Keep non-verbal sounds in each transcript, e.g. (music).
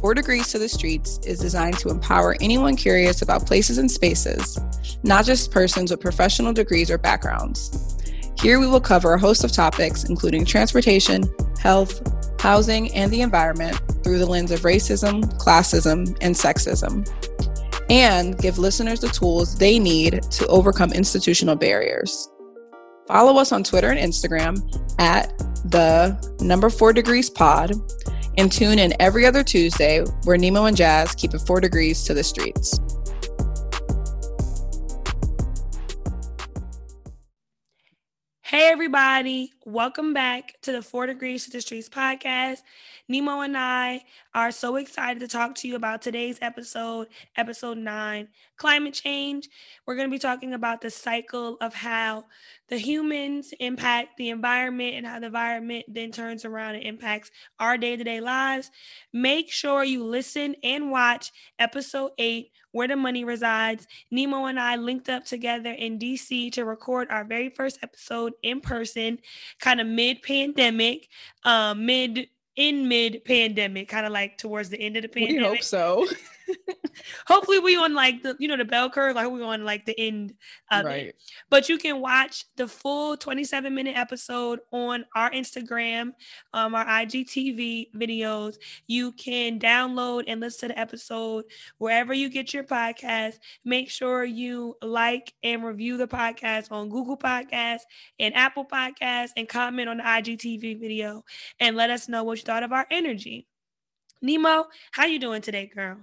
Four Degrees to the Streets is designed to empower anyone curious about places and spaces, not just persons with professional degrees or backgrounds. Here we will cover a host of topics, including transportation, health, housing, and the environment through the lens of racism, classism, and sexism, and give listeners the tools they need to overcome institutional barriers. Follow us on Twitter and Instagram at the number four degrees pod and tune in every other Tuesday where Nemo and Jazz keep it four degrees to the streets. Hey, everybody. Welcome back to the Four Degrees to the Streets podcast. Nemo and I are so excited to talk to you about today's episode, episode nine climate change. We're going to be talking about the cycle of how the humans impact the environment and how the environment then turns around and impacts our day to day lives. Make sure you listen and watch episode eight where the money resides. Nemo and I linked up together in DC to record our very first episode in person, kind of mid pandemic, uh, mid in mid pandemic, kind of like towards the end of the pandemic. We hope so. (laughs) Hopefully, we on like the you know the bell curve, like we on like the end of right. it. But you can watch the full 27 minute episode on our Instagram, um, our IGTV videos. You can download and listen to the episode wherever you get your podcast. Make sure you like and review the podcast on Google Podcasts and Apple Podcasts, and comment on the IGTV video and let us know what you thought of our energy. Nemo, how you doing today, girl?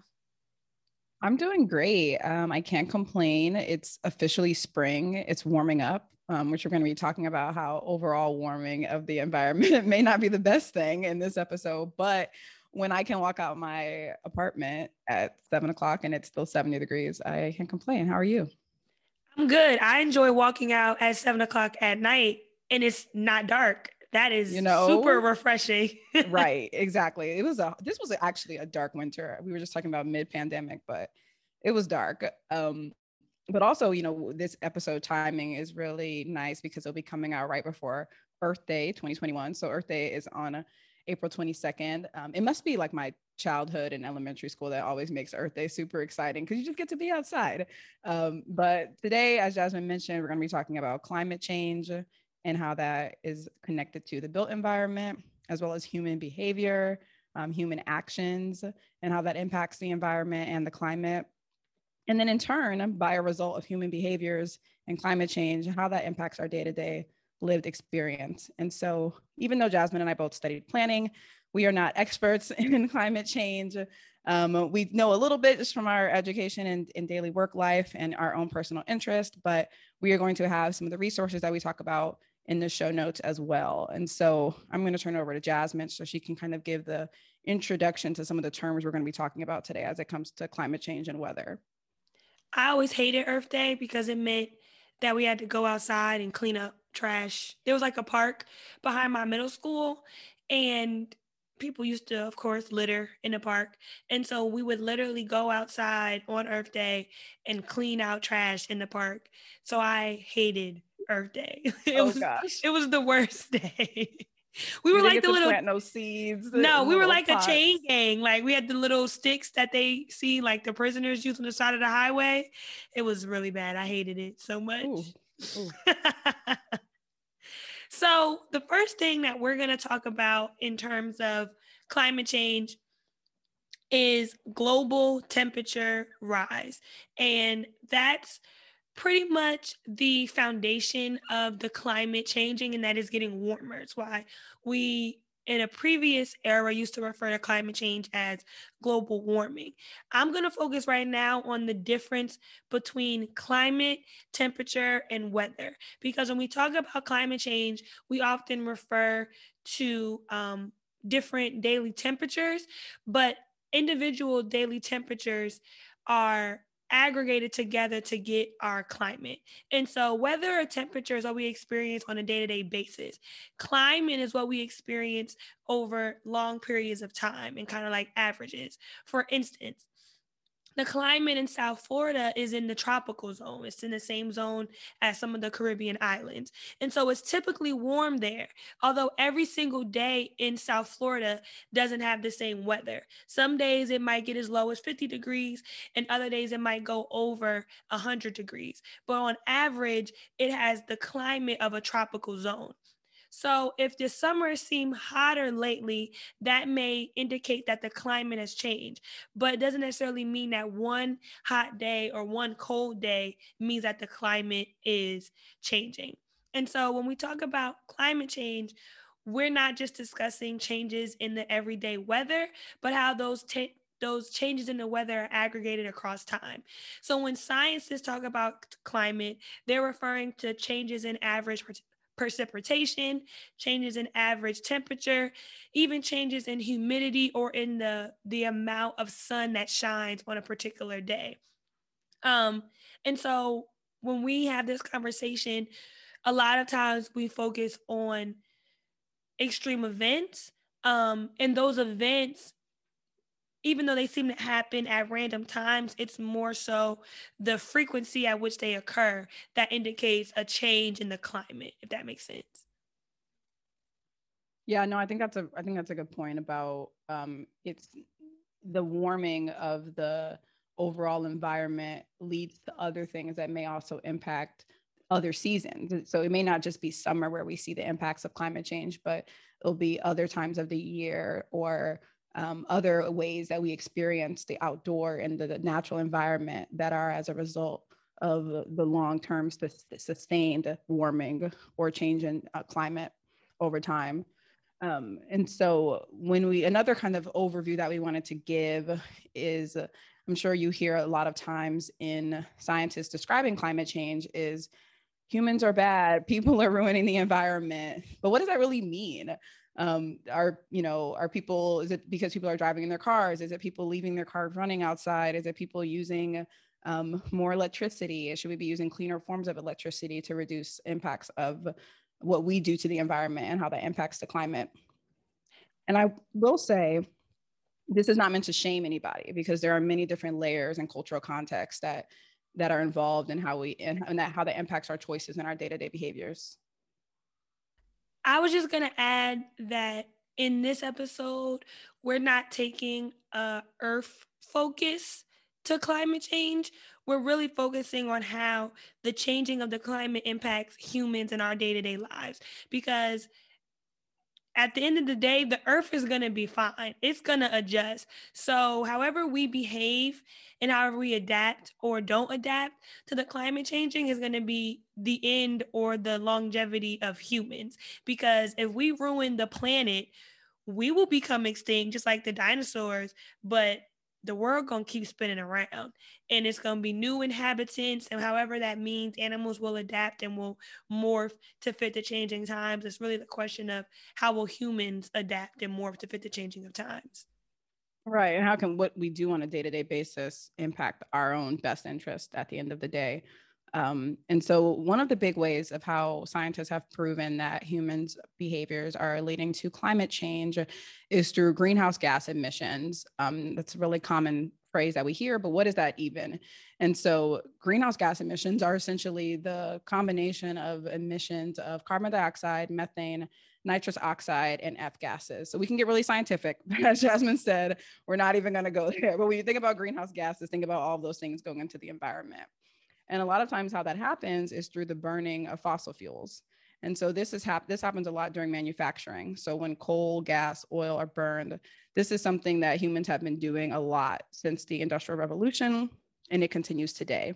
I'm doing great. Um, I can't complain. It's officially spring. It's warming up, um, which we're going to be talking about how overall warming of the (laughs) environment may not be the best thing in this episode. But when I can walk out my apartment at seven o'clock and it's still 70 degrees, I can't complain. How are you? I'm good. I enjoy walking out at seven o'clock at night and it's not dark. That is you know super refreshing. (laughs) right, exactly. It was a this was actually a dark winter. We were just talking about mid-pandemic, but it was dark. Um but also, you know, this episode timing is really nice because it'll be coming out right before Earth Day 2021. So Earth Day is on April 22nd. Um, it must be like my childhood and elementary school that always makes Earth Day super exciting because you just get to be outside. Um, but today, as Jasmine mentioned, we're going to be talking about climate change and how that is connected to the built environment, as well as human behavior, um, human actions, and how that impacts the environment and the climate. And then, in turn, by a result of human behaviors and climate change, how that impacts our day to day lived experience. And so, even though Jasmine and I both studied planning, we are not experts (laughs) in climate change. Um, we know a little bit just from our education and, and daily work life and our own personal interest, but we are going to have some of the resources that we talk about in the show notes as well. And so I'm going to turn over to Jasmine so she can kind of give the introduction to some of the terms we're going to be talking about today as it comes to climate change and weather. I always hated Earth Day because it meant that we had to go outside and clean up trash. There was like a park behind my middle school, and people used to, of course, litter in the park. And so we would literally go outside on Earth Day and clean out trash in the park. So I hated Earth Day. (laughs) It oh was, gosh. It was the worst (laughs) day. we were like the little plant no seeds. No, we were like pots. a chain gang. Like we had the little sticks that they see like the prisoners use on the side of the highway. It was really bad. I hated it so much. Ooh. Ooh. (laughs) so the first thing that we're gonna talk about in terms of climate change is global temperature rise. And that's pretty much the foundation of the climate changing, and that is getting warmer. It's why we in a previous era used to refer to climate change as global warming. I'm going to focus right now on the difference between climate, temperature, and weather. Because when we talk about climate change, we often refer to um, different daily temperatures, but individual daily temperatures are aggregated together to get our climate. And so, weather or temperature is what we experience on a day to day basis. Climate is what we experience over long periods of time and kind of like averages. For instance, the climate in South Florida is in the tropical zone. It's in the same zone as some of the Caribbean islands. And so it's typically warm there. Although every single day in South Florida doesn't have the same weather. Some days it might get as low as 50 degrees, and other days it might go over 100 degrees. But on average, it has the climate of a tropical zone. So if the summers seem hotter lately, that may indicate that the climate has changed. But it doesn't necessarily mean that one hot day or one cold day means that the climate is changing. And so when we talk about climate change, we're not just discussing changes in the everyday weather, but how those t- those changes in the weather are aggregated across time. So when scientists talk about climate, they're referring to changes in average precipitation, changes in average temperature, even changes in humidity or in the, the amount of sun that shines on a particular day. Um, and so when we have this conversation, a lot of times we focus on extreme events. Um, and those events even though they seem to happen at random times, it's more so the frequency at which they occur that indicates a change in the climate, if that makes sense. Yeah, no, I think that's a I think that's a good point about um, it's the warming of the overall environment leads to other things that may also impact other seasons. So it may not just be summer where we see the impacts of climate change, but it'll be other times of the year or um, other ways that we experience the outdoor and the, the, natural environment that are as a result of the long-term sustained warming or change in uh, climate over time. Um, and so when we, another kind of overview that we wanted to give is, uh, I'm sure you hear a lot of times in scientists describing climate change is humans are bad, people are ruining the environment. But what does that really mean? Um, are you know are people is it because people are driving in their cars? Is it people leaving their cars running outside? Is it people using um, more electricity? Should we be using cleaner forms of electricity to reduce impacts of what we do to the environment and how that impacts the climate? And i will say this is not meant to shame anybody because there are many different layers and cultural contexts that that are involved in how we and, and that how that impacts our choices and our day-to-day behaviors I was just gonna add that in this episode, we're not taking a Earth focus to climate change. We're really focusing on how the changing of the climate impacts humans in our day to day lives because at the end of the day, the earth is going to be fine. It's going to adjust. So, however we behave and however we adapt or don't adapt to the climate changing is going to be the end or the longevity of humans. Because if we ruin the planet, we will become extinct just like the dinosaurs, but the world gonna keep spinning around and it's gonna be new inhabitants and however that means animals will adapt and will morph to fit the changing times. It's really the question of how will humans adapt and morph to fit the changing of times. Right and how can what we do on a day-to-day basis impact our own best interest at the end of the day um, and so, one of the big ways of how scientists have proven that humans' behaviors are leading to climate change is through greenhouse gas emissions. Um, that's a really common phrase that we hear, but what is that even? And so, greenhouse gas emissions are essentially the combination of emissions of carbon dioxide, methane, nitrous oxide, and F gases. So, we can get really scientific, (laughs) but as Jasmine said, we're not even going to go (laughs) there. But when you think about greenhouse gases, think about all of those things going into the environment. And a lot of times how that happens is through the burning of fossil fuels. And so this is hap- this happens a lot during manufacturing. So when coal, gas, oil are burned, this is something that humans have been doing a lot since the Industrial Revolution, and it continues today.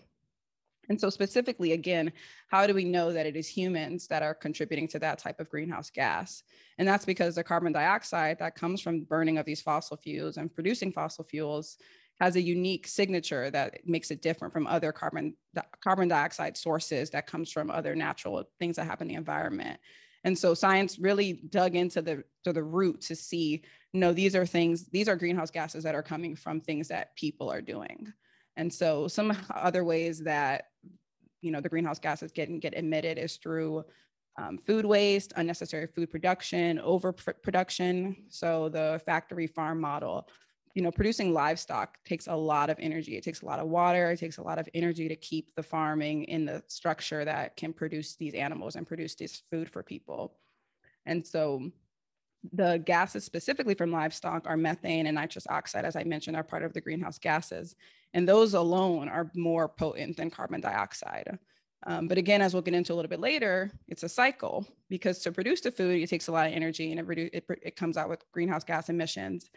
And so specifically, again, how do we know that it is humans that are contributing to that type of greenhouse gas? And that's because the carbon dioxide that comes from burning of these fossil fuels and producing fossil fuels has a unique signature that makes it different from other carbon carbon dioxide sources that comes from other natural things that happen in the environment. And so science really dug into the to the root to see, no, these are things, these are greenhouse gases that are coming from things that people are doing. And so some (laughs) other ways that you know the greenhouse gases get get emitted is through um, food waste, unnecessary food production, overproduction. So the factory farm model you know, producing livestock takes a lot of energy. It takes a lot of water. It takes a lot of energy to keep the farming in the structure that can produce these animals and produce this food for people. And so the gases specifically from livestock are methane and nitrous oxide, as I mentioned, are part of the greenhouse gases. And those alone are more potent than carbon dioxide. Um, but again, as we'll get into a little bit later, it's a cycle because to produce the food, it takes a lot of energy and it, it, it comes out with greenhouse gas emissions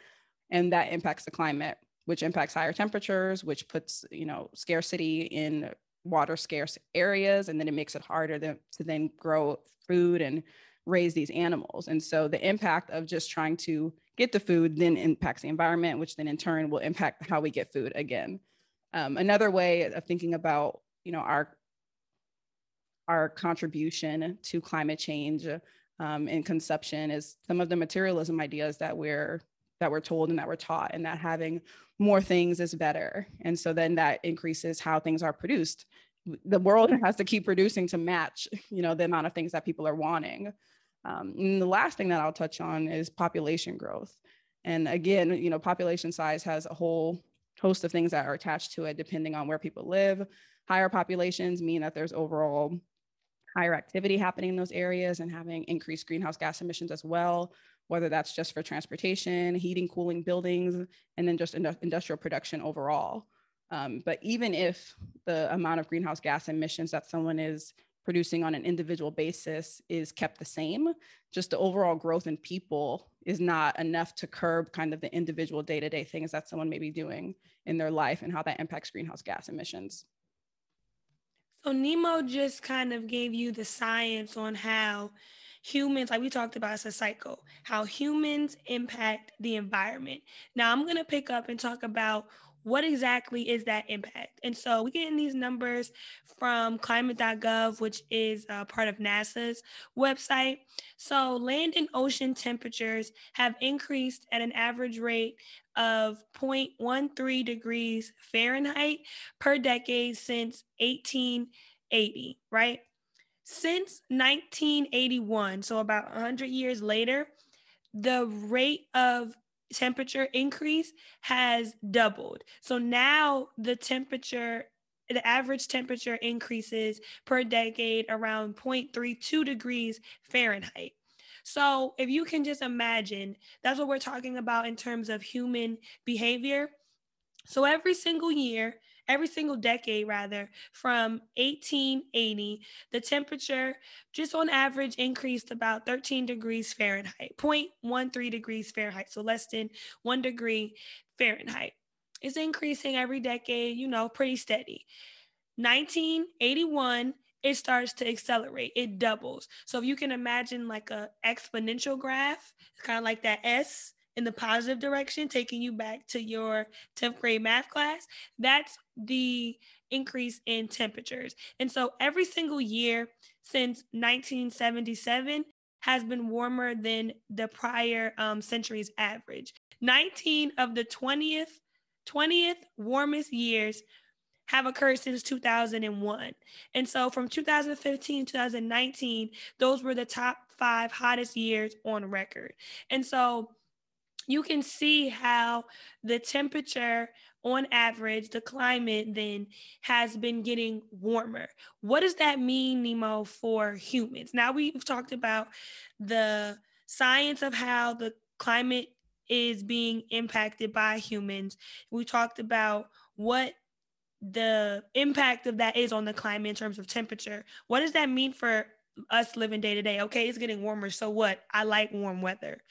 and that impacts the climate, which impacts higher temperatures, which puts, you know, scarcity in water scarce areas. And then it makes it harder to, to then grow food and raise these animals. And so the impact of just trying to get the food then impacts the environment, which then in turn will impact how we get food again. Um, another way of thinking about, you know, our our contribution to climate change um, and consumption is some of the materialism ideas that we're that we're told and that we're taught and that having more things is better. And so then that increases how things are produced. The world (laughs) has to keep producing to match you know the amount of things that people are wanting. Um, and the last thing that i'll touch on is population growth. And again you know population size has a whole host of things that are attached to it depending on where people live. Higher populations mean that there's overall higher activity happening in those areas and having increased greenhouse gas emissions as well, whether that's just for transportation, heating, cooling buildings, and then just industrial production overall. Um, but even if the amount of greenhouse gas emissions that someone is producing on an individual basis is kept the same, just the overall growth in people is not enough to curb kind of the individual day to day things that someone may be doing in their life and how that impacts greenhouse gas emissions. So Nemo just kind of gave you the science on how humans, like we talked about, it's a cycle, how humans impact the environment. Now I'm going to pick up and talk about what exactly is that impact? And so we get in these numbers from climate.gov, which is uh, part of NASA's website. So land and ocean temperatures have increased at an average rate of 0.13 degrees Fahrenheit per decade since 1880, right? Since 1981, so about 100 years later, the rate of temperature increase has doubled. So now the temperature the average temperature increases per decade around 0.32 degrees Fahrenheit. So, if you can just imagine, that's what we're talking about in terms of human behavior. So, every single year, every single decade rather from 1880 the temperature just on average increased about 13 degrees fahrenheit 0.13 degrees fahrenheit so less than 1 degree fahrenheit. It's increasing every decade you know pretty steady. 1981 it starts to accelerate. It doubles. So if you can imagine like a exponential graph it's kind of like that s in the positive direction, taking you back to your 10th grade math class, that's the increase in temperatures. And so every single year since 1977 has been warmer than the prior um, century's average. 19 of the 20th 20th warmest years have occurred since 2001. And so from 2015 2019, those were the top 5 hottest years on record. And so you can see how the temperature on average, the climate then has been getting warmer. What does that mean, Nemo, for humans? Now we've talked about the science of how the climate is being impacted by humans. We talked about what the impact of that is on the climate in terms of temperature. What does that mean for us living day to day? Okay, it's getting warmer. So what? I like warm weather.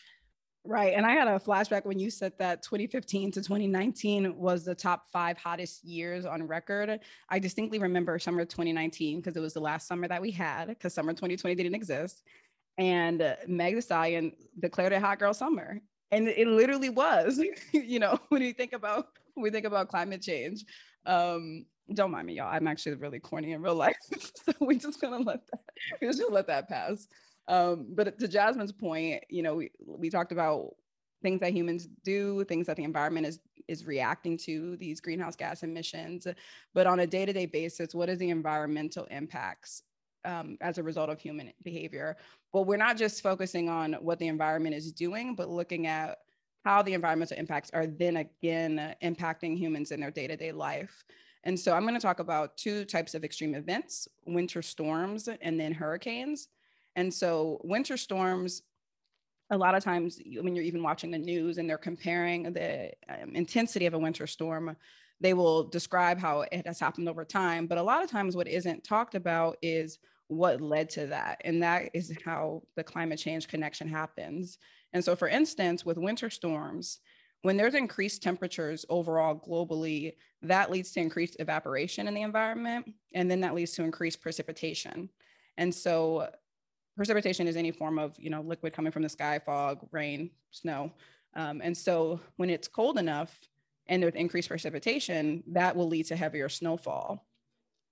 Right. And I had a flashback when you said that 2015 to 2019 was the top five hottest years on record. I distinctly remember summer 2019 because it was the last summer that we had because summer 2020 didn't exist. And Meg Thee Stallion declared it hot girl summer. And it literally was, (laughs) you know, when you think about when we think about climate change. Um, don't mind me, y'all. I'm actually really corny in real life. (laughs) so we just gonna let that we just gonna let that pass. Um, but to Jasmine's point, you know, we, we talked about things that humans do, things that the environment is is reacting to these greenhouse gas emissions. But on a day-to-day basis, what is the environmental impacts um, as a result of human behavior? Well, we're not just focusing on what the environment is doing, but looking at how the environmental impacts are then again impacting humans in their day-to-day life. And so I'm going to talk about two types of extreme events, winter storms and then hurricanes. And so winter storms, a lot of times when you're even watching the news and they're comparing the um, intensity of a winter storm, they will describe how it has happened over time. But a lot of times what isn't talked about is what led to that. And that is how the climate change connection happens. And so, for instance, with winter storms, when there's increased temperatures overall globally, that leads to increased evaporation in the environment, and then that leads to increased precipitation. And so, precipitation is any form of you know liquid coming from the sky, fog, rain, snow. Um, and so, when it's cold enough and there's increased precipitation, that will lead to heavier snowfall.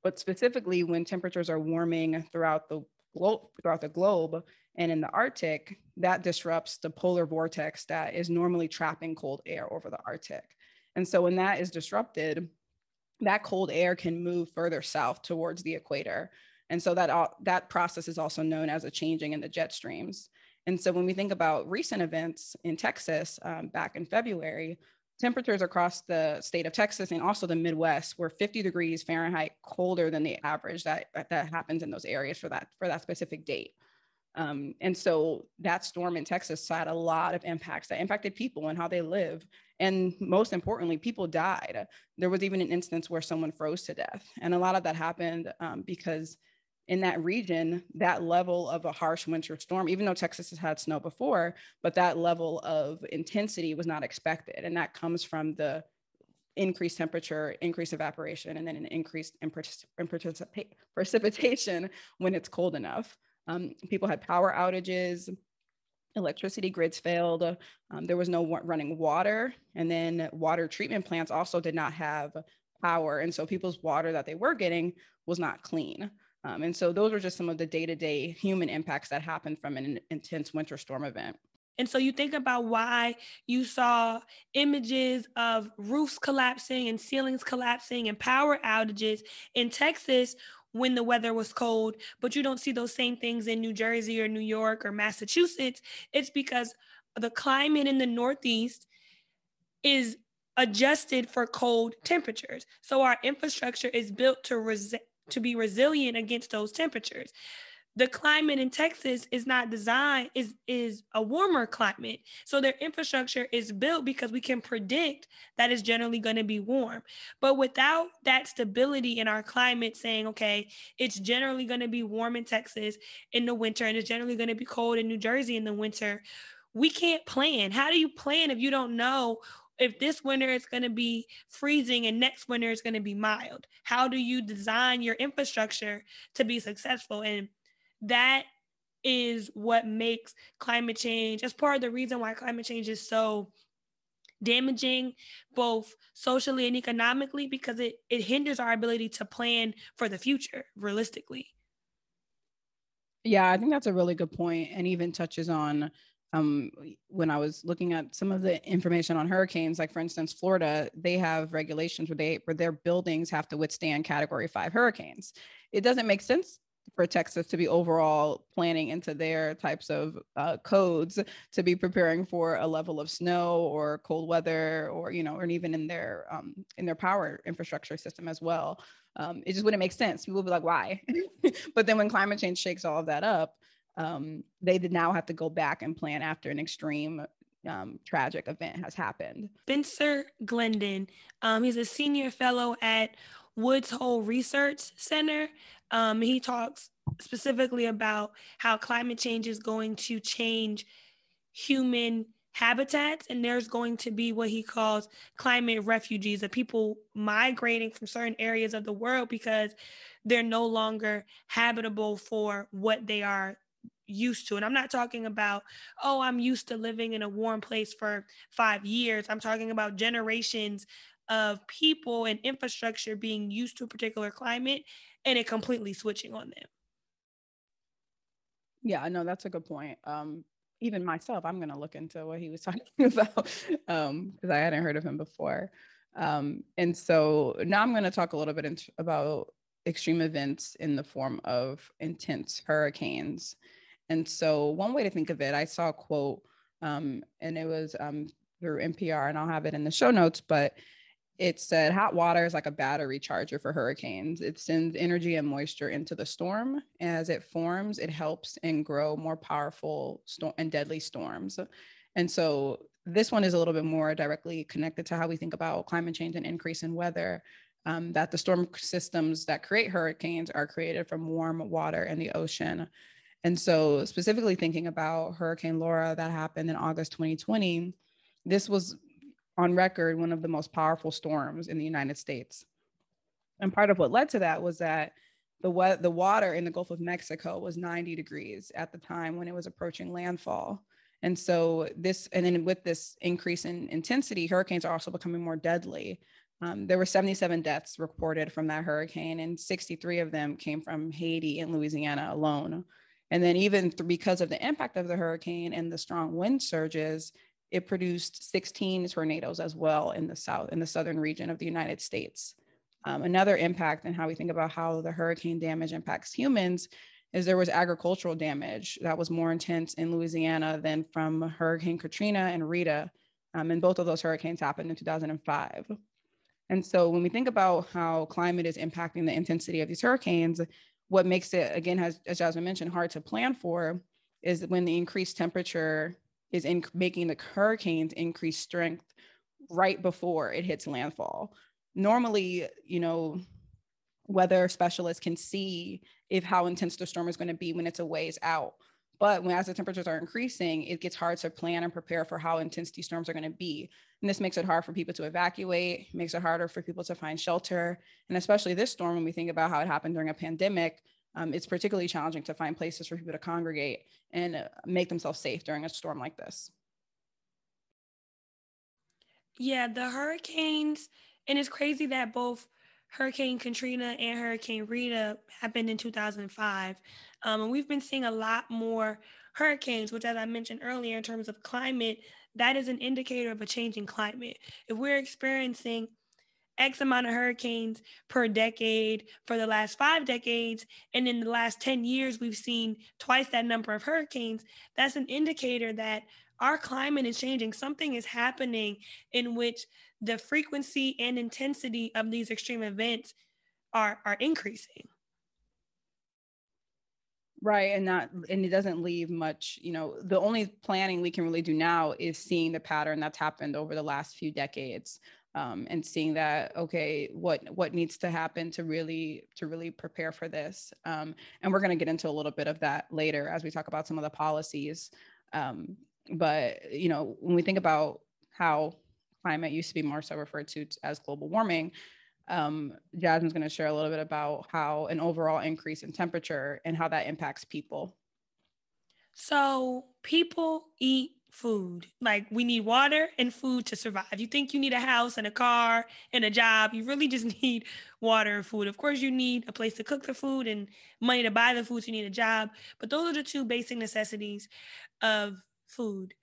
But specifically, when temperatures are warming throughout the globe, throughout the globe, and in the Arctic, that disrupts the polar vortex that is normally trapping cold air over the Arctic. And so when that is disrupted, that cold air can move further south towards the equator. And so that, that process is also known as a changing in the jet streams. And so when we think about recent events in Texas um, back in February, temperatures across the state of Texas and also the Midwest were 50 degrees Fahrenheit colder than the average that, that happens in those areas for that, for that specific date. Um, and so that storm in Texas had a lot of impacts that impacted people and how they live. And most importantly, people died. There was even an instance where someone froze to death. And a lot of that happened um, because in that region, that level of a harsh winter storm, even though Texas has had snow before, but that level of intensity was not expected. And that comes from the increased temperature, increased evaporation, and then an increase in, particip- in particip- precipitation when it's cold enough. Um, people had power outages, electricity grids failed, um, there was no running water, and then water treatment plants also did not have power. And so people's water that they were getting was not clean. Um, and so those were just some of the day to day human impacts that happened from an intense winter storm event. And so you think about why you saw images of roofs collapsing and ceilings collapsing and power outages in Texas when the weather was cold, but you don't see those same things in New Jersey or New York or Massachusetts, it's because the climate in the Northeast is adjusted for cold temperatures. So our infrastructure is built to res- to be resilient against those temperatures the climate in Texas is not designed is is a warmer climate. So their infrastructure is built because we can predict that it's generally going to be warm. But without that stability in our climate saying, okay, it's generally going to be warm in Texas in the winter and it's generally going to be cold in New Jersey in the winter, we can't plan. How do you plan if you don't know if this winter is going to be freezing and next winter is going to be mild? How do you design your infrastructure to be successful? And that is what makes climate change as part of the reason why climate change is so damaging both socially and economically because it, it hinders our ability to plan for the future realistically yeah i think that's a really good point and even touches on um, when I was looking at some of the information on hurricanes, like for instance, Florida, they have regulations where they where their buildings have to withstand Category Five hurricanes. It doesn't make sense for Texas to be overall planning into their types of uh, codes to be preparing for a level of snow or cold weather or you know or even in their um, in their power infrastructure system as well. Um, it just wouldn't make sense. People would be like, why? (laughs) but then when climate change shakes all of that up, um, they now have to go back and plan after an extreme um, tragic event has happened. Spencer Glendon, um, he's a senior fellow at Woods Hole Research Center. Um, he talks specifically about how climate change is going to change human habitats and there's going to be what he calls climate refugees of people migrating from certain areas of the world because they're no longer habitable for what they are used to and i'm not talking about oh i'm used to living in a warm place for 5 years i'm talking about generations of people and infrastructure being used to a particular climate and it completely switching on them. Yeah, no, that's a good point. Um, even myself, I'm going to look into what he was (laughs) talking about because um, I hadn't heard of him before. Um, and so now I'm going to talk a little bit in, about extreme events in the form of intense hurricanes. And so one way to think of it, I saw a quote, um, and it was um, through NPR, and I'll have it in the show notes. But it said hot water is like a battery charger for hurricanes. It sends energy and moisture into the storm. As it forms, it helps and grow more powerful and deadly storms. And so this one is a little bit more directly connected to how we think about climate change and increase in weather. Um, that the storm systems that create hurricanes are created from warm water in the ocean. And so, specifically thinking about Hurricane Laura that happened in August 2020, this was on record one of the most powerful storms in the United States. And part of what led to that was that the, the water in the Gulf of Mexico was 90 degrees at the time when it was approaching landfall. And so this, and then with this increase in intensity, hurricanes are also becoming more deadly. Um, there were 77 deaths reported from that hurricane, and 63 of them came from Haiti and Louisiana alone. And then, even th- because of the impact of the hurricane and the strong wind surges, it produced 16 tornadoes as well in the south, in the southern region of the United States. Um, another impact and how we think about how the hurricane damage impacts humans is there was agricultural damage that was more intense in Louisiana than from Hurricane Katrina and Rita. Um, and both of those hurricanes happened in 2005. And so when we think about how climate is impacting the intensity of these hurricanes, what makes it, again, has, as Jasmine mentioned, hard to plan for is when the increased temperature is in making the hurricanes increase strength right before it hits landfall. Normally, you know, weather specialists can see if how intense the storm is going to be when it's a ways out. But when as the temperatures are increasing, it gets hard to plan and prepare for how intense these storms are going to be. And this makes it hard for people to evacuate, makes it harder for people to find shelter. And especially this storm, when we think about how it happened during a pandemic, um, it's particularly challenging to find places for people to congregate and uh, make themselves safe during a storm like this. Yeah, the hurricanes, and it's crazy that both Hurricane Katrina and Hurricane Rita happened in 2005. Um, and we've been seeing a lot more hurricanes, which, as I mentioned earlier, in terms of climate, that is an indicator of a changing climate. If we're experiencing X amount of hurricanes per decade for the last five decades, and in the last 10 years, we've seen twice that number of hurricanes, that's an indicator that our climate is changing. Something is happening in which the frequency and intensity of these extreme events are are increasing. Right and not and it doesn't leave much you know the only planning we can really do now is seeing the pattern that's happened over the last few decades um, and seeing that okay what what needs to happen to really to really prepare for this um, and we're going to get into a little bit of that later as we talk about some of the policies um, but you know when we think about how climate used to be more so referred to as global warming. Um, Jasmine's going to share a little bit about how an overall increase in temperature and how that impacts people. So, people eat food. Like, we need water and food to survive. You think you need a house and a car and a job, you really just (laughs) need water and food. Of course, you need a place to cook the food and money to buy the food, so you need a job. But those are the two basic necessities of food,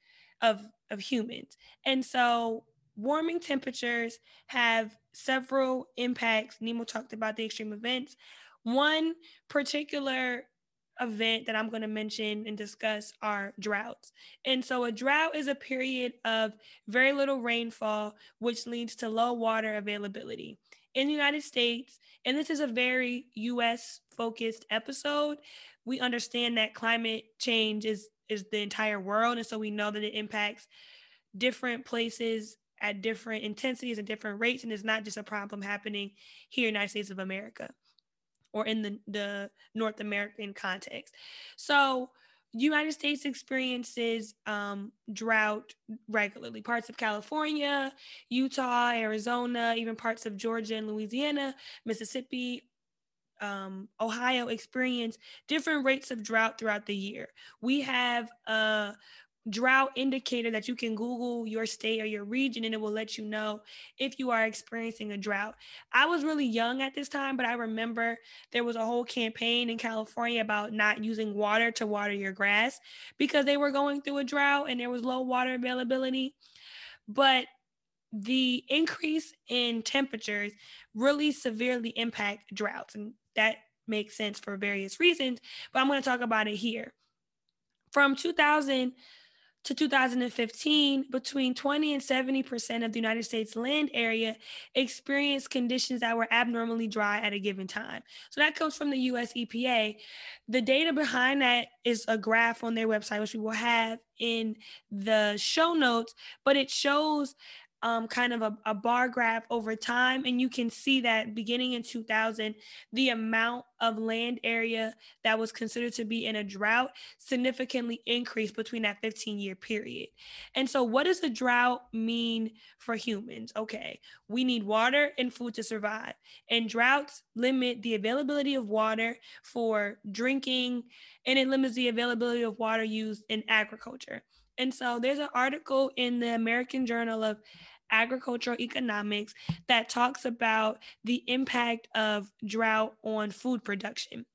of, of humans. And so, warming temperatures have several impacts. Nemo talked about the extreme events. One particular event that I'm going to mention and discuss are droughts. And so, a drought is a period of very little rainfall, which leads to low water availability. In the United States, and this is a very US focused episode, we understand that climate change is, is the entire world. And so, we know that it impacts different places at different intensities and different rates. And it's not just a problem happening here in the United States of America or in the, the North American context. So United States experiences um, drought regularly. Parts of California, Utah, Arizona, even parts of Georgia and Louisiana, Mississippi, um, Ohio experience different rates of drought throughout the year. We have a drought indicator that you can Google your state or your region and it will let you know if you are experiencing a drought. I was really young at this time, but I remember there was a whole campaign in California about not using water to water your grass because they were going through a drought and there was low water availability. But the increase in temperatures really severely impact droughts and that makes sense for various reasons, but I'm going to talk about it here. From 2000 to 2015, between 20 and 70% of the United States land area experienced conditions that were abnormally dry at a given time. So that comes from the US EPA. The data behind that is a graph on their website, which we will have in the show notes, but it shows um, kind of a, a, bar graph over time. And you can see that beginning in 2000, the amount of land area that was considered to be in a drought significantly increased between that 15 year period. And so, what does a drought mean for humans? Okay, we need water and food to survive. And droughts limit the availability of water for drinking, and it limits the availability of water used in agriculture. And so there's an article in the American Journal of Agricultural Economics that talks about the impact of drought on food production.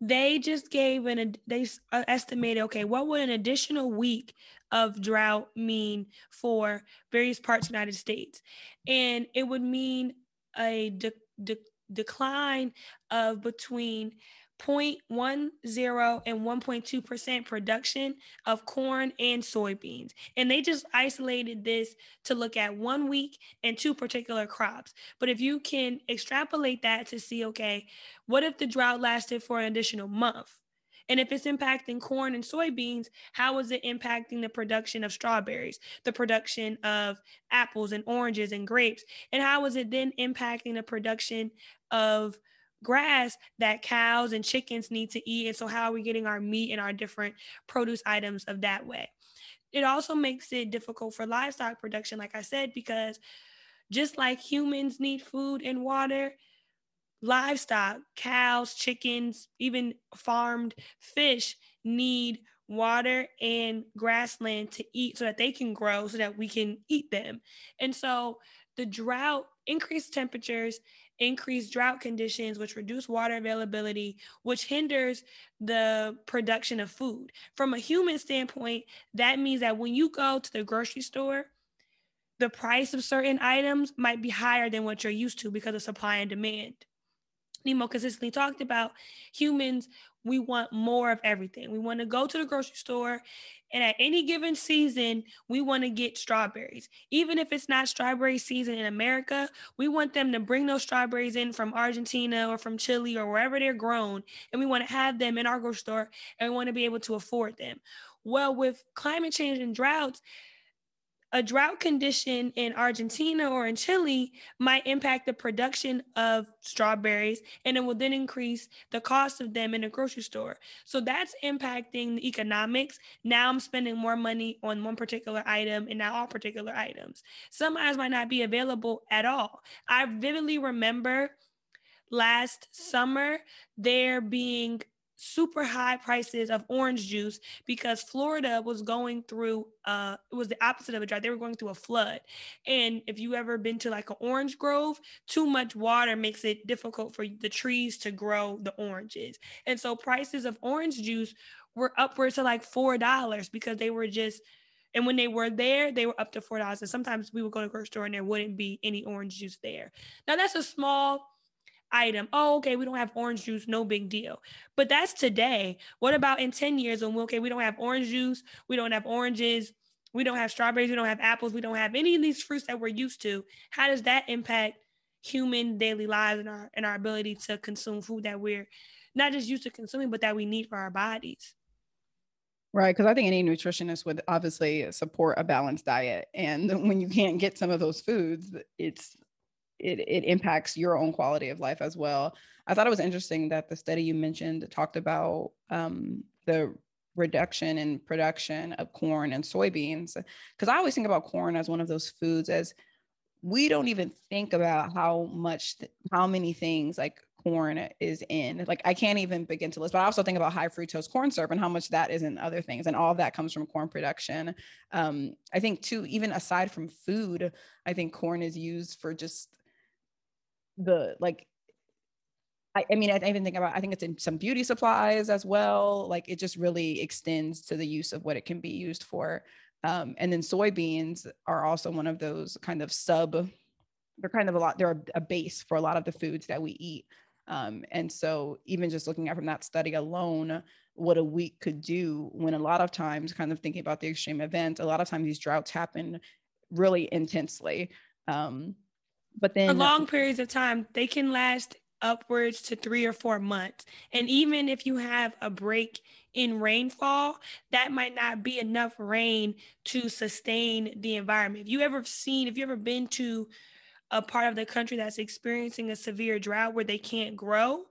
They just gave an they uh, estimated okay, what would an additional week of drought mean for various parts of the United States? And it would mean a de- de- decline of between 0.10 and 1.2% production of corn and soybeans. And they just isolated this to look at one week and two particular crops. But if you can extrapolate that to see, okay, what if the drought lasted for an additional month? And if it's impacting corn and soybeans, how is it impacting the production of strawberries, the production of apples and oranges and grapes? And how is it then impacting the production of grass that cows and chickens need to eat. And so, how are we getting our meat and our different produce items of that way? It also makes it difficult for livestock production, like I said, because just like humans need food and water, livestock, cows, chickens, even farmed fish need water and grassland to eat so that they can grow so that we can eat them. And so the drought, increased temperatures, increased drought conditions, which reduce water availability, which hinders the production of food. From a human standpoint, that means that when you go to the grocery store, the price of certain items might be higher than what you're used to because of supply and demand. Nemo consistently talked about humans, we want more of everything. We want to go to the grocery store and at any given season, we want to get strawberries. Even if it's not strawberry season in America, we want them to bring those strawberries in from Argentina or from Chile or wherever they're grown. And we want to have them in our grocery store and we want to be able to afford them. Well, with climate change and droughts, a drought condition in Argentina or in Chile might impact the production of strawberries and it will then increase the cost of them in a the grocery store. So that's impacting the economics. Now I'm spending more money on one particular item and now all particular items. Some items might not be available at all. I vividly remember last summer there being super high prices of orange juice because Florida was going through uh it was the opposite of a drought. They were going through a flood. And if you ever been to like an orange grove, too much water makes it difficult for the trees to grow the oranges. And so prices of orange juice were upwards to like four dollars because they were just and when they were there, they were up to four dollars. And sometimes we would go to the grocery store and there wouldn't be any orange juice there. Now that's a small item. Oh, okay, we don't have orange juice, no big deal. But that's today. What about in 10 years when okay, we don't have orange juice, we don't have oranges, we don't have strawberries, we don't have apples, we don't have any of these fruits that we're used to. How does that impact human daily lives and our and our ability to consume food that we're not just used to consuming, but that we need for our bodies? Right, because I think any nutritionist would obviously support a balanced diet, and (laughs) when you can't get some of those foods, it's it, it impacts your own quality of life as well. I thought it was interesting that the study you mentioned talked about um, the reduction in production of corn and soybeans. Because I always think about corn as one of those foods as we don't even think about how much, how many things like corn is in. Like I can't even begin to list, but I also think about high fructose corn syrup and how much that is in other things. And all of that comes from corn production. Um, I think too, even aside from food, I think corn is used for just the like I, I, mean, I even think about, I think it's in some beauty supplies as well. Like it just really extends to the use of what it can be used for. Um, and then soybeans are also one of those kind of sub, they're kind of a lot, they're a base for a lot of the foods that we eat. Um, and so even just looking at from that study alone, what a week could do when a lot of times kind of thinking about the extreme events a lot of times these droughts happen really intensely um, but then for long periods of time they can last upwards to three or four months and even if you have a break in rainfall that might not be enough rain to sustain the environment if you ever seen if you ever been to a part of the country that's experiencing a severe drought where they can't grow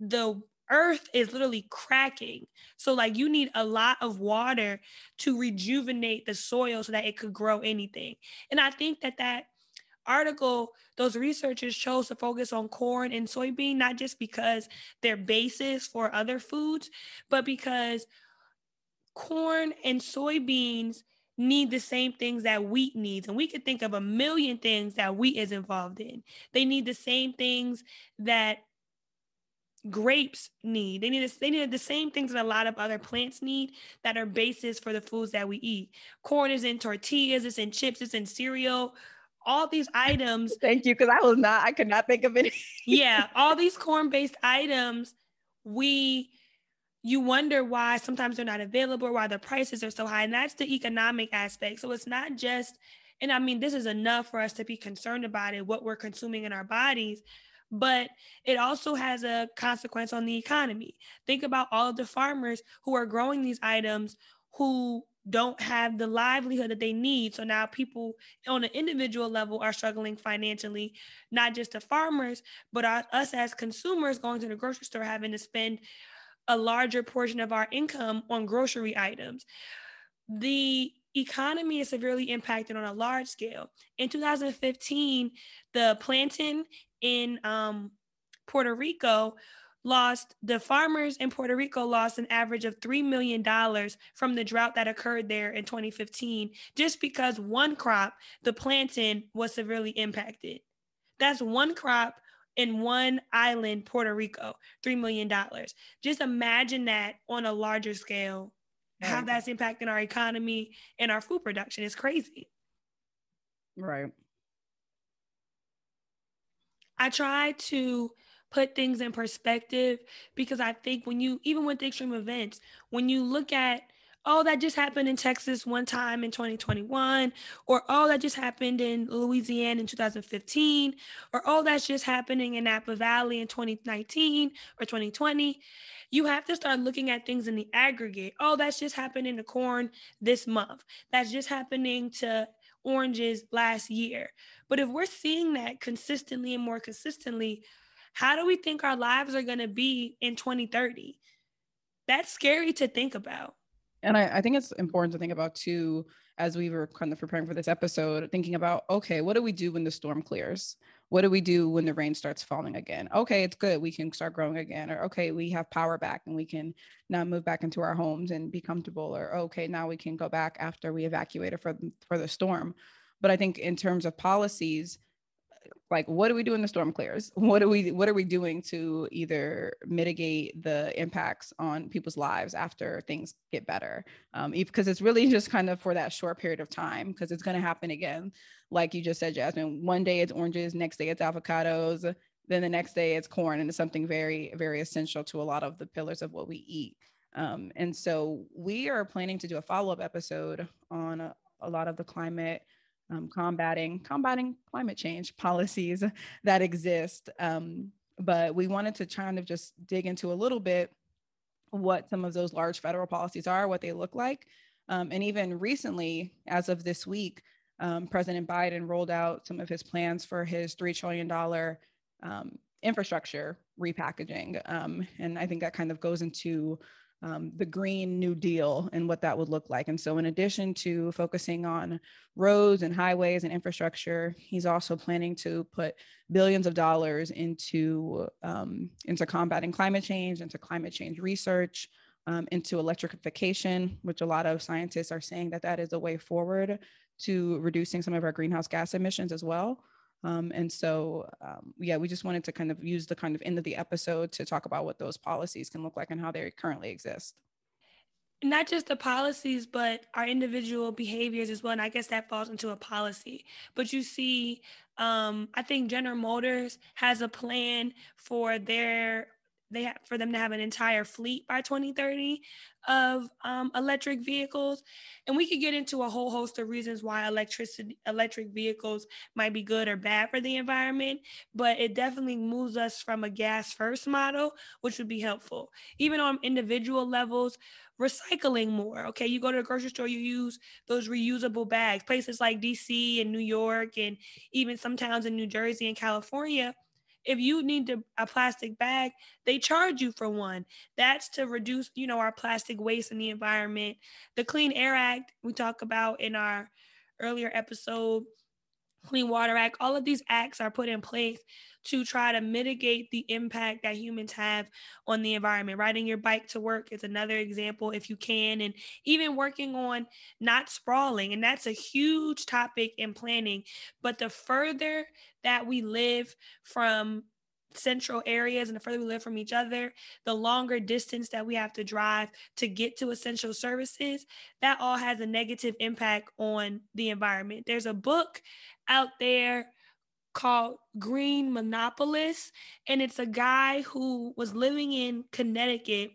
the earth is literally cracking. So, like, you need a lot of water to rejuvenate the soil so that it could grow anything. And I think that that article, those researchers chose to focus on corn and soybean, not just because they're bases for other foods, but because corn and soybeans need the same things that wheat needs. And we could think of a million things that wheat is involved in. They need the same things that grapes need. They need they need the same things that a lot of other plants need that are bases for the foods that we eat. Corn is in tortillas, it's in chips, it's in cereal. All these items. (laughs) Thank you, because I was not, I could not think of any. (laughs) yeah, all these corn-based items, we you wonder why sometimes they're not available, why the prices are so high. And that's the economic aspect. So it's not just, and I mean, this is enough for us to be concerned about it, what we're consuming in our bodies but it also has a consequence on the economy. Think about all of the farmers who are growing these items who don't have the livelihood that they need. So now people on an individual level are struggling financially, not just the farmers, but us as consumers going to the grocery store having to spend a larger portion of our income on grocery items. The economy is severely impacted on a large scale. In 2015, the planting in um, Puerto Rico lost the farmers in Puerto Rico lost an average of $3 million from the drought that occurred there in 2015 just because one crop the plantain was severely impacted. That's one crop in one island Puerto Rico $3 million just imagine that on a larger scale how that's impacting our economy and our food production. Is crazy. Right. I try to put things in perspective because I think when you, even with extreme events, when you look at, oh, that just happened in Texas one time in 2021, or oh, that just happened in Louisiana in 2015, or oh, that's just happening in Napa Valley in 2019 or 2020. You have to start looking at things in the aggregate. Oh, that's just happening to corn this month. That's just happening to oranges last year. But if we're seeing that consistently and more consistently, how do we think our lives are going to be in 2030? That's scary to think about. And I, I, think it's important to think about too, as we were kind of preparing for this episode, thinking about okay, what do we do when the storm clears? What do we do when the rain starts falling again? Okay, it's good. We can start growing again. Or okay, we have power back and we can now move back into our homes and be comfortable. Or okay, now we can go back after we evacuated for, for the storm. But I think in terms of policies, like what do we do in the storm clears? What are we what are we doing to either mitigate the impacts on people's lives after things get better? Um, because it's really (laughs) just kind of for that short period of time because it's going to happen again. Like you just said jasmine one day it's oranges next day it's avocados then the next day it's corn and it's something very very essential to a lot of the pillars of what we eat. Um, and so we are planning to do a follow-up episode on a, a lot of the climate um, combating combating climate change policies that exist. Um, but we wanted to kind of just dig into a little bit what some of those large federal policies are, what they look like. Um, and even recently, as of this week, um, President Biden rolled out some of his plans for his $3 trillion um, infrastructure repackaging. Um, and I think that kind of goes into um, the Green New Deal and what that would look like. And so, in addition to focusing on roads and highways and infrastructure, he's also planning to put billions of dollars into um, into combating climate change, into climate change research, um, into electrification, which a lot of scientists are saying that that is a way forward to reducing some of our greenhouse gas emissions as well. Um, and so, um, yeah, we just wanted to kind of use the kind of end of the episode to talk about what those policies can look like and how they currently exist. Not just the policies, but our individual behaviors as well. And I guess that falls into a policy. But you see, um, I think General Motors has a plan for their they have for them to have an entire fleet by 2030 of um, electric vehicles. And we could get into a whole host of reasons why electricity electric vehicles might be good or bad for the environment but it definitely moves us from a gas first model which would be helpful. Even on individual levels recycling more okay? You go to the grocery store you use those reusable bags. Places like dc and new york and even some towns in new jersey and california if you need to, a plastic bag, they charge you for one. That's to reduce, you know, our plastic waste in the environment. The Clean Air Act we talk about in our earlier episode, Clean Water Act, all of these acts are put in place to try to mitigate the impact that humans have on the environment. Riding your bike to work is another example, if you can, and even working on not sprawling. And that's a huge topic in planning. But the further that we live from central areas and the further we live from each other, the longer distance that we have to drive to get to essential services, that all has a negative impact on the environment. There's a book out there called Green Metropolis. And it's a guy who was living in Connecticut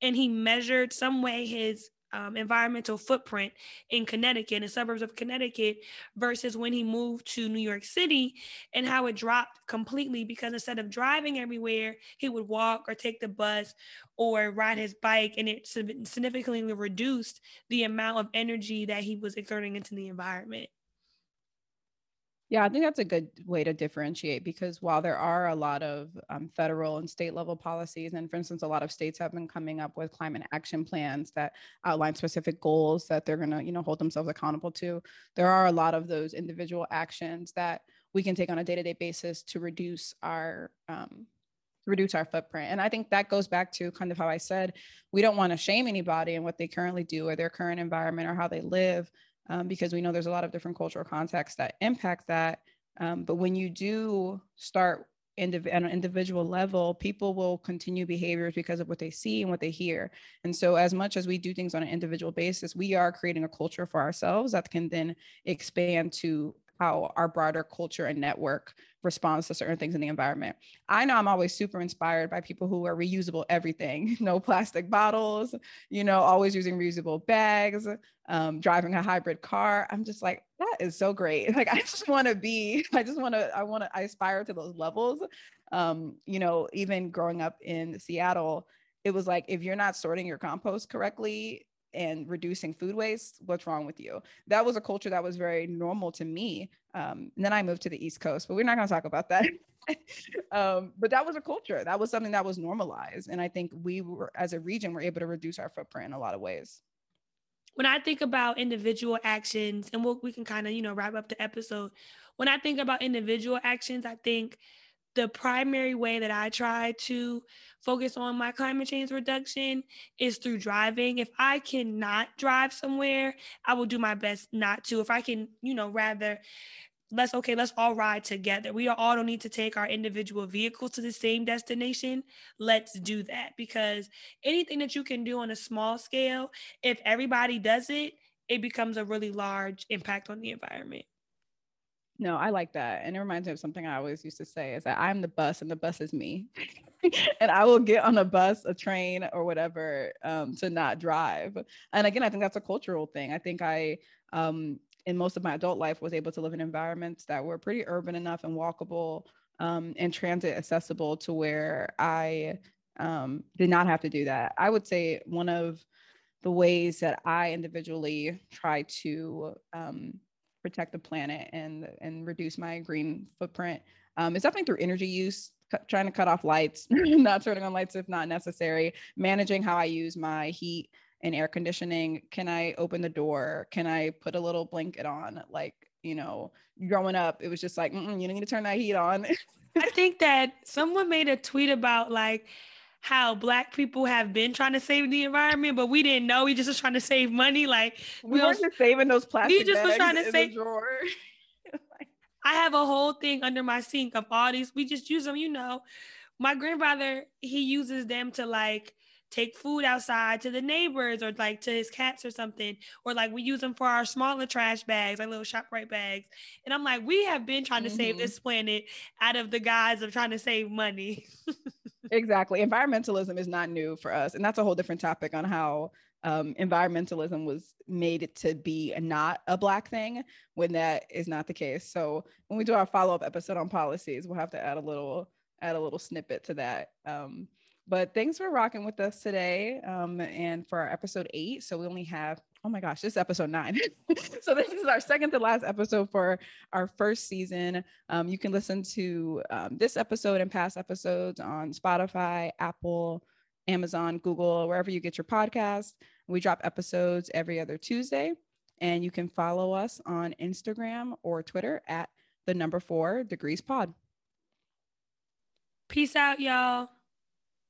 and he measured some way his um, environmental footprint in Connecticut, in suburbs of Connecticut, versus when he moved to New York City and how it dropped completely because instead of driving everywhere, he would walk or take the bus or ride his bike, and it significantly reduced the amount of energy that he was exerting into the environment. Yeah, I think that's a good way to differentiate because while there are a lot of um, federal and state level policies, and for instance, a lot of states have been coming up with climate action plans that outline specific goals that they're going to, you know, hold themselves accountable to. There are a lot of those individual actions that we can take on a day to day basis to reduce our um, reduce our footprint. And I think that goes back to kind of how I said we don't want to shame anybody in what they currently do or their current environment or how they live um, because we know there's a lot of different cultural contexts that impact that. Um, but when you do start indiv- at an individual level, people will continue behaviors because of what they see and what they hear. And so, as much as we do things on an individual basis, we are creating a culture for ourselves that can then expand to how our broader culture and network responds to certain things in the environment. I know I'm always super inspired by people who are reusable everything, (laughs) no plastic bottles, you know, always using reusable bags, um, driving a hybrid car. I'm just like, that is so great. (laughs) Like, I just want to be, I just want to, I want to, I aspire to those levels. Um, you know, even growing up in Seattle, it was like, if you're not sorting your compost correctly, and reducing food waste what's wrong with you? That was a culture that was very normal to me um, and then i moved to the east coast but we're not going to talk about that. (laughs) Um, but that was a culture. That was something that was normalized and i think we were as a region were able to reduce our footprint in a lot of ways. When i think about individual actions and we'll, we can kind of you know wrap up the episode. When i think about individual actions i think the primary way that I try to focus on my climate change reduction is through driving. If I cannot drive somewhere, I will do my best not to. If I can, you know, rather let's okay, let's all ride together. We all don't need to take our individual vehicles to the same destination. Let's do that because anything that you can do on a small scale, if everybody does it, it becomes a really large impact on the environment. No, I like that. And it reminds me of something I always used to say is that I'm the bus and the bus is me. (laughs) and I will get on a bus, a train, or whatever um, to not drive. And again, I think that's a cultural thing. I think I, um, in most of my adult life, was able to live in environments that were pretty urban enough and walkable um, and transit accessible to where I um, did not have to do that. I would say one of the ways that I individually try to um, protect the planet and and reduce my green footprint. Um, it's definitely through energy use, trying to cut off lights, (laughs) not turning on lights if not necessary, managing how I use my heat and air conditioning. Can I open the door? Can I put a little blanket on? Like, you know, growing up, it was just like, you don't need to turn that heat on. I think that someone made a tweet about like how black people have been trying to save the environment, but we didn't know. We just was trying to save money. Like we, we were just saving those plastic. We just was trying to save. (laughs) I have a whole thing under my sink of all these. We just use them, you know. My grandfather, he uses them to like take food outside to the neighbors or like to his cats or something. Or like we use them for our smaller trash bags, like little ShopRite bags. And I'm like, we have been trying to mm-hmm. save this planet out of the guise of trying to save money. (laughs) exactly. Environmentalism is not new for us. And that's a whole different topic on how um, environmentalism was made to be not a black thing when that is not the case. So when we do our follow-up episode on policies, we'll have to add a little add a little snippet to that. Um, but thanks for rocking with us today um, and for our episode eight. So we only have oh my gosh, this is episode nine. (laughs) so this is our second to last episode for our first season. Um, you can listen to um, this episode and past episodes on Spotify, Apple, Amazon, Google, wherever you get your podcast. We drop episodes every other Tuesday, and you can follow us on Instagram or Twitter at the number four degrees pod. Peace out, y'all.